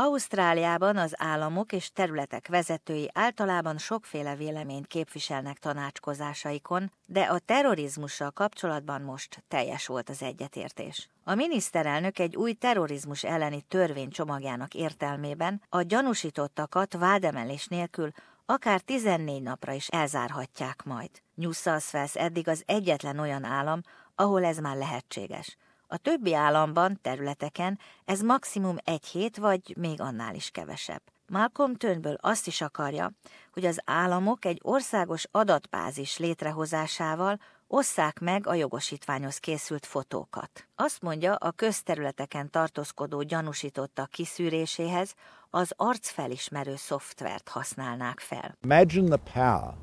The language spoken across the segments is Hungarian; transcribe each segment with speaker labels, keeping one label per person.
Speaker 1: Ausztráliában az államok és területek vezetői általában sokféle véleményt képviselnek tanácskozásaikon, de a terrorizmussal kapcsolatban most teljes volt az egyetértés. A miniszterelnök egy új terrorizmus elleni törvény csomagjának értelmében a gyanúsítottakat vádemelés nélkül akár 14 napra is elzárhatják majd. New South Wales eddig az egyetlen olyan állam, ahol ez már lehetséges. A többi államban, területeken ez maximum egy hét vagy még annál is kevesebb. Malcolm Turnbull azt is akarja, hogy az államok egy országos adatbázis létrehozásával osszák meg a jogosítványhoz készült fotókat. Azt mondja, a közterületeken tartózkodó gyanúsítottak kiszűréséhez az arcfelismerő szoftvert használnák fel.
Speaker 2: Imagine the power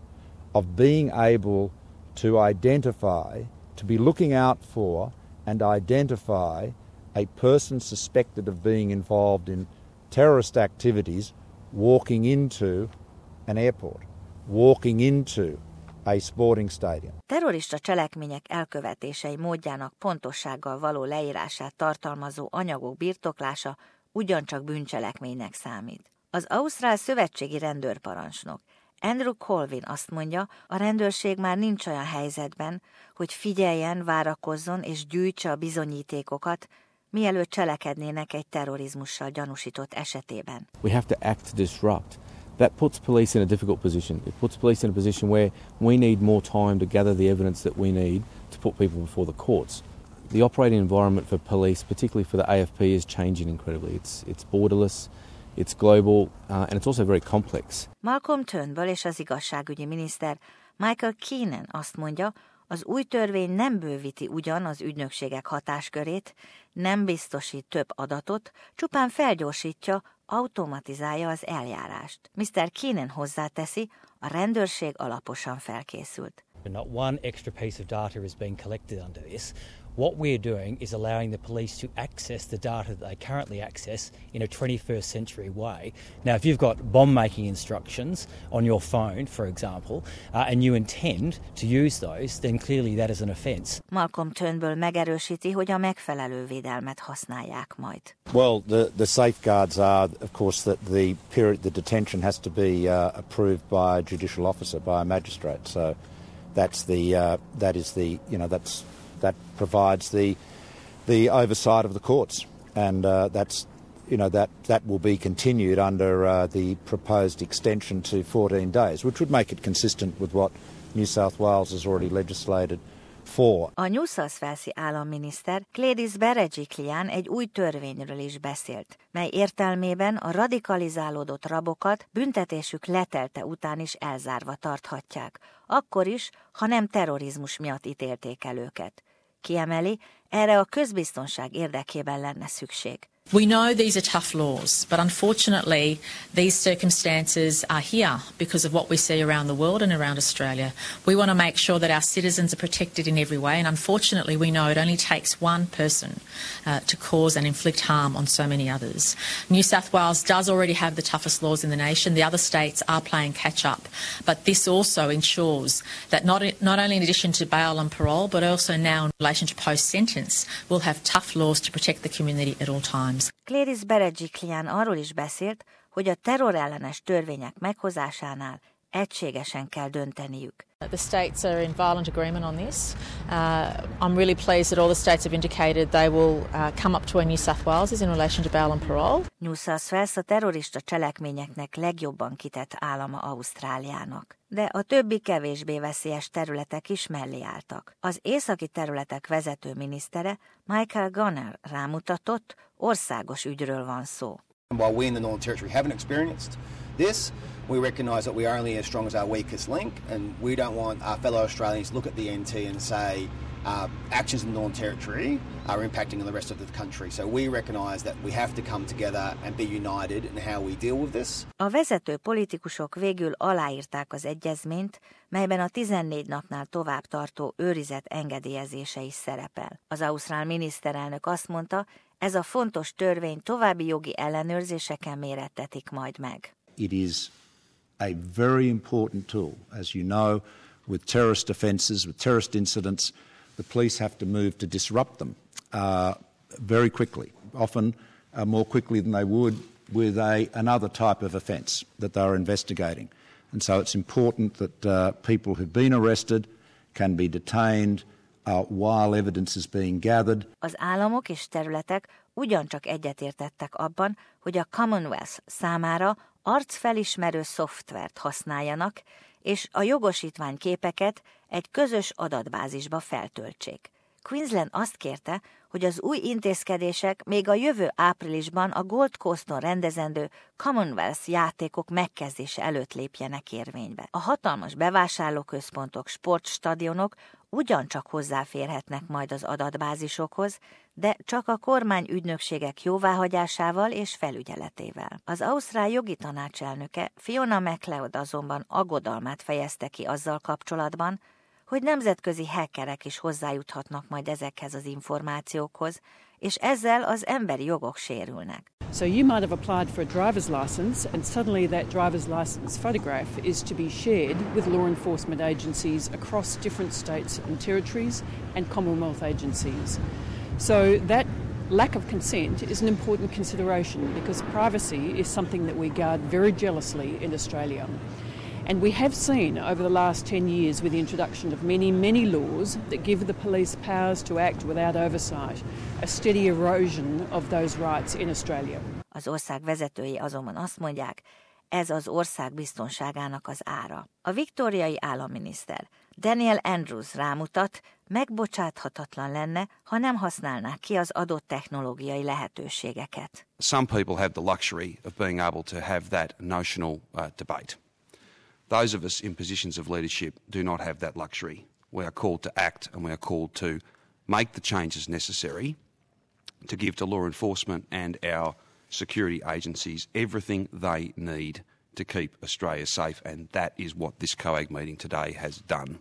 Speaker 2: of being able to identify, to be looking out for and identify a person suspected of being involved in terrorist activities walking into an airport, walking into a sporting stadium.
Speaker 1: Terrorista cselekmények elkövetései módjának pontossággal való leírását tartalmazó anyagok birtoklása ugyancsak bűncselekménynek számít. Az Ausztrál Szövetségi Rendőrparancsnok Andrew Colvin azt mondja, a rendőrség már nincs olyan helyzetben, hogy figyeljen, várakozzon és gyűjtse a bizonyítékokat, mielőtt cselekednének egy terrorizmussal gyanúsított esetében.
Speaker 3: We have to act to disrupt. That puts police in a difficult position. It puts police in a position where we need more time to gather the evidence that we need to put people before the courts. The operating environment for police, particularly for the AFP, is changing incredibly. It's, it's borderless, it's global, uh, and it's also very complex.
Speaker 1: Malcolm Turnbull és az igazságügyi miniszter Michael Keenan azt mondja, az új törvény nem bővíti ugyan az ügynökségek hatáskörét, nem biztosít több adatot, csupán felgyorsítja, automatizálja az eljárást. Mr. Keenan hozzáteszi, a rendőrség alaposan felkészült.
Speaker 4: Not one extra piece of data is being collected under this. What we're doing is allowing the police to access the data that they currently access in a 21st century way. Now, if you've got bomb making instructions on your phone, for example, uh, and you intend to use those, then clearly that is an offence.
Speaker 1: Malcolm Turnbull megerősíti, hogy a megfelelő védelmet használják majd.
Speaker 2: Well, the, the safeguards are, of course, that the period, the detention has to be uh, approved by a judicial officer, by a magistrate. So that's the, uh, that is the, you know, that's that provides the the oversight of the courts, and uh, that's you know that that will be continued under uh, the proposed extension to 14 days, which would make it consistent with what New South Wales has already legislated. For.
Speaker 1: A New South államminiszter Gladys Berejiklian egy új törvényről is beszélt, mely értelmében a radikalizálódott rabokat büntetésük letelte után is elzárva tarthatják, akkor is, ha nem terrorizmus miatt ítélték el őket. Kiemeli, erre a közbiztonság érdekében lenne szükség.
Speaker 5: We know these are tough laws, but unfortunately, these circumstances are here because of what we see around the world and around Australia. We want to make sure that our citizens are protected in every way, and unfortunately, we know it only takes one person uh, to cause and inflict harm on so many others. New South Wales does already have the toughest laws in the nation. The other states are playing catch up, but this also ensures that not, not only in addition to bail and parole, but also now in relation to post sentence, we'll have tough laws to protect the community at all times.
Speaker 1: Times. Cléris Berejiklian arról is beszélt, hogy a terrorellenes törvények meghozásánál egységesen kell dönteniük.
Speaker 6: The states are in violent agreement on this. Uh, I'm really pleased that all the states have indicated they will uh, come up to where New South Wales is in relation to bail and parole.
Speaker 1: New South Wales a terrorista cselekményeknek legjobban kitett állama Ausztráliának. De a többi kevésbé veszélyes területek is mellé álltak. Az északi területek vezető minisztere Michael Gunner rámutatott, országos ügyről van szó.
Speaker 7: While we in the Northern Territory haven't experienced this, we recognise that we are only as strong as our weakest link, and we don't want our fellow Australians to look at the NT and say uh, actions in the Northern Territory are impacting on the rest of the country. So we recognise that we have to come together and be united in how we deal with this.
Speaker 1: A vezető politikusok végül aláírták az egyezményt, melyben a 14 napnál tovább tartó őrizet engedélyezése is szerepel. Az ausztrál miniszterelnök azt mondta, ez a fontos törvény további jogi ellenőrzéseken mérettetik majd meg.
Speaker 2: It is a very important tool. As you know, with terrorist offences, with terrorist incidents, the police have to move to disrupt them uh, very quickly, often uh, more quickly than they would with a, another type of offence that they are investigating. And so it's important that uh, people who've been arrested can be detained uh, while evidence is being gathered.
Speaker 1: Az államok és területek ugyancsak egyetértettek abban, hogy a Commonwealth számára arcfelismerő szoftvert használjanak, és a jogosítvány képeket egy közös adatbázisba feltöltsék. Queensland azt kérte, hogy az új intézkedések még a jövő áprilisban a Gold Coaston rendezendő Commonwealth játékok megkezdése előtt lépjenek érvénybe. A hatalmas bevásárlóközpontok, sportstadionok ugyancsak hozzáférhetnek majd az adatbázisokhoz, de csak a kormány ügynökségek jóváhagyásával és felügyeletével. Az Ausztrál jogi tanácselnöke Fiona McLeod azonban aggodalmát fejezte ki azzal kapcsolatban, hogy nemzetközi hackerek is hozzájuthatnak majd ezekhez az információkhoz, és ezzel az emberi jogok sérülnek.
Speaker 8: So you might have applied for a driver's license and suddenly that driver's license photograph is to be shared with law enforcement agencies across different states and territories and Commonwealth agencies. So that lack of consent is an important consideration because privacy is something that we guard very jealously in Australia. And we have seen over the last 10 years, with the introduction of many, many laws that give the police powers to act without oversight, a steady erosion of those rights in Australia.
Speaker 1: Az ország vezetői azonban azt mondják, ez az ország biztonságának az ára. A viktóriai államminiszter Daniel Andrews rámutat, megbocsáthatatlan lenne, ha nem használnák ki az adott technológiai lehetőségeket.
Speaker 9: Some people have the luxury of being able to have that notional uh, debate. Those of us in positions of leadership do not have that luxury. We are called to act and we are called to make the changes necessary to give to law enforcement and our security agencies everything they need to keep Australia safe, and that is what this COAG meeting today has done.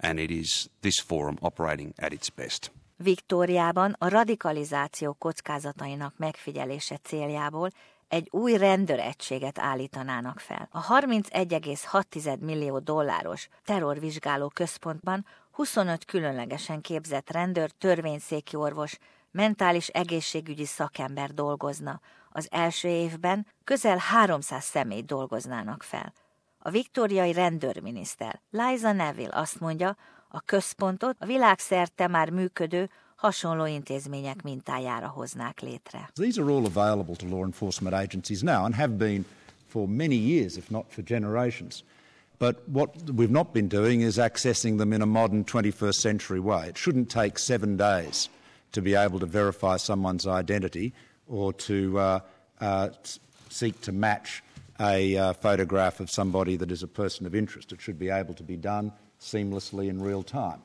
Speaker 9: And it is this forum operating at its best.
Speaker 1: Viktóriában a radikalizáció kockázatainak megfigyelése céljából egy új rendőregységet állítanának fel. A 31,6 millió dolláros terrorvizsgáló központban 25 különlegesen képzett rendőr, törvényszéki orvos, mentális egészségügyi szakember dolgozna. Az első évben közel 300 személy dolgoznának fel. A viktóriai rendőrminiszter Liza Neville azt mondja, a központot a világszerte már működő hasonló intézmények mintájára hoznák létre.
Speaker 2: These are all available to law enforcement agencies now and have been for many years, if not for generations. But what we've not been doing is accessing them in a modern 21st century way. It shouldn't take seven days to be able to verify someone's identity or to uh, uh, seek to match a uh, photograph of somebody that is a person of interest. It should be able to be done seamlessly in real time.